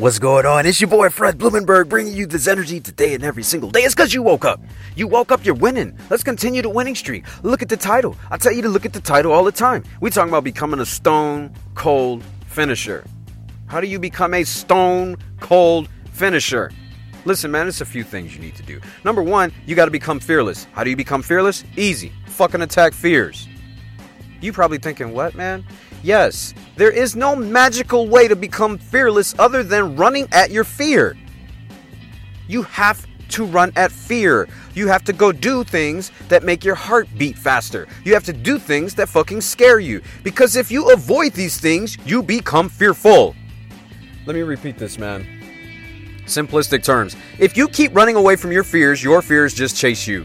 What's going on? It's your boy Fred Blumenberg bringing you this energy today and every single day. It's because you woke up. You woke up, you're winning. Let's continue the winning streak. Look at the title. I tell you to look at the title all the time. We talking about becoming a stone cold finisher. How do you become a stone cold finisher? Listen, man, it's a few things you need to do. Number one, you got to become fearless. How do you become fearless? Easy. Fucking attack fears. You probably thinking, what, man? Yes, there is no magical way to become fearless other than running at your fear. You have to run at fear. You have to go do things that make your heart beat faster. You have to do things that fucking scare you. Because if you avoid these things, you become fearful. Let me repeat this, man. Simplistic terms. If you keep running away from your fears, your fears just chase you.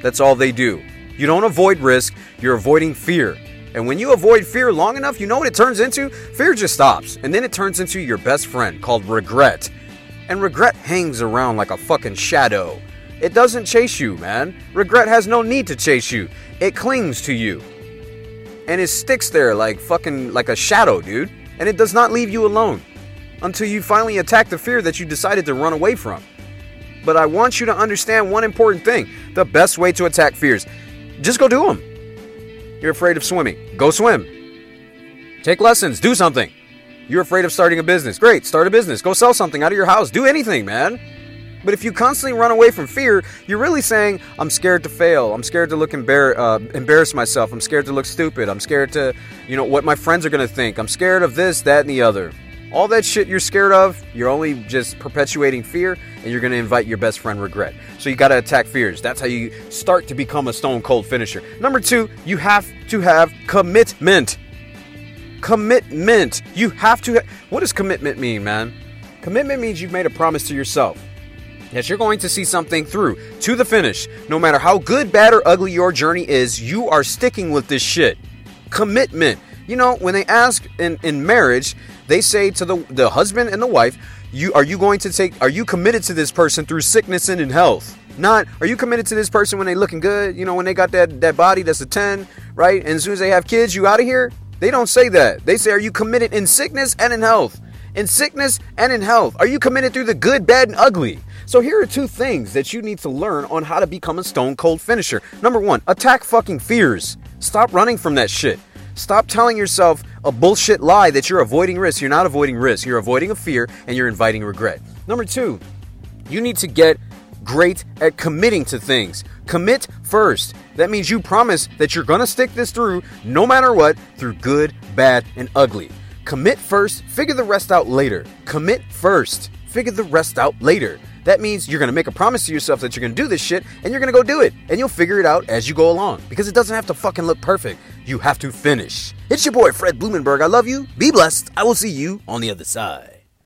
That's all they do. You don't avoid risk, you're avoiding fear. And when you avoid fear long enough, you know what it turns into? Fear just stops. And then it turns into your best friend called regret. And regret hangs around like a fucking shadow. It doesn't chase you, man. Regret has no need to chase you. It clings to you. And it sticks there like fucking like a shadow, dude. And it does not leave you alone until you finally attack the fear that you decided to run away from. But I want you to understand one important thing. The best way to attack fears, just go do them. You're afraid of swimming. Go swim. Take lessons. Do something. You're afraid of starting a business. Great. Start a business. Go sell something out of your house. Do anything, man. But if you constantly run away from fear, you're really saying, I'm scared to fail. I'm scared to look embar- uh, embarrass myself. I'm scared to look stupid. I'm scared to, you know, what my friends are going to think. I'm scared of this, that, and the other. All that shit you're scared of, you're only just perpetuating fear and you're going to invite your best friend regret. So you got to attack fears. That's how you start to become a stone cold finisher. Number two, you have to have commitment. Commitment. You have to. Ha- what does commitment mean, man? Commitment means you've made a promise to yourself that you're going to see something through to the finish. No matter how good, bad, or ugly your journey is, you are sticking with this shit. Commitment. You know, when they ask in, in marriage, they say to the, the husband and the wife, you are you going to take are you committed to this person through sickness and in health? Not are you committed to this person when they looking good, you know, when they got that, that body that's a 10, right? And as soon as they have kids, you out of here? They don't say that. They say, Are you committed in sickness and in health? In sickness and in health. Are you committed through the good, bad, and ugly? So here are two things that you need to learn on how to become a stone cold finisher. Number one, attack fucking fears. Stop running from that shit. Stop telling yourself a bullshit lie that you're avoiding risk. You're not avoiding risk. You're avoiding a fear and you're inviting regret. Number two, you need to get great at committing to things. Commit first. That means you promise that you're going to stick this through no matter what, through good, bad, and ugly. Commit first, figure the rest out later. Commit first, figure the rest out later. That means you're going to make a promise to yourself that you're going to do this shit and you're going to go do it. And you'll figure it out as you go along because it doesn't have to fucking look perfect. You have to finish. It's your boy, Fred Blumenberg. I love you. Be blessed. I will see you on the other side.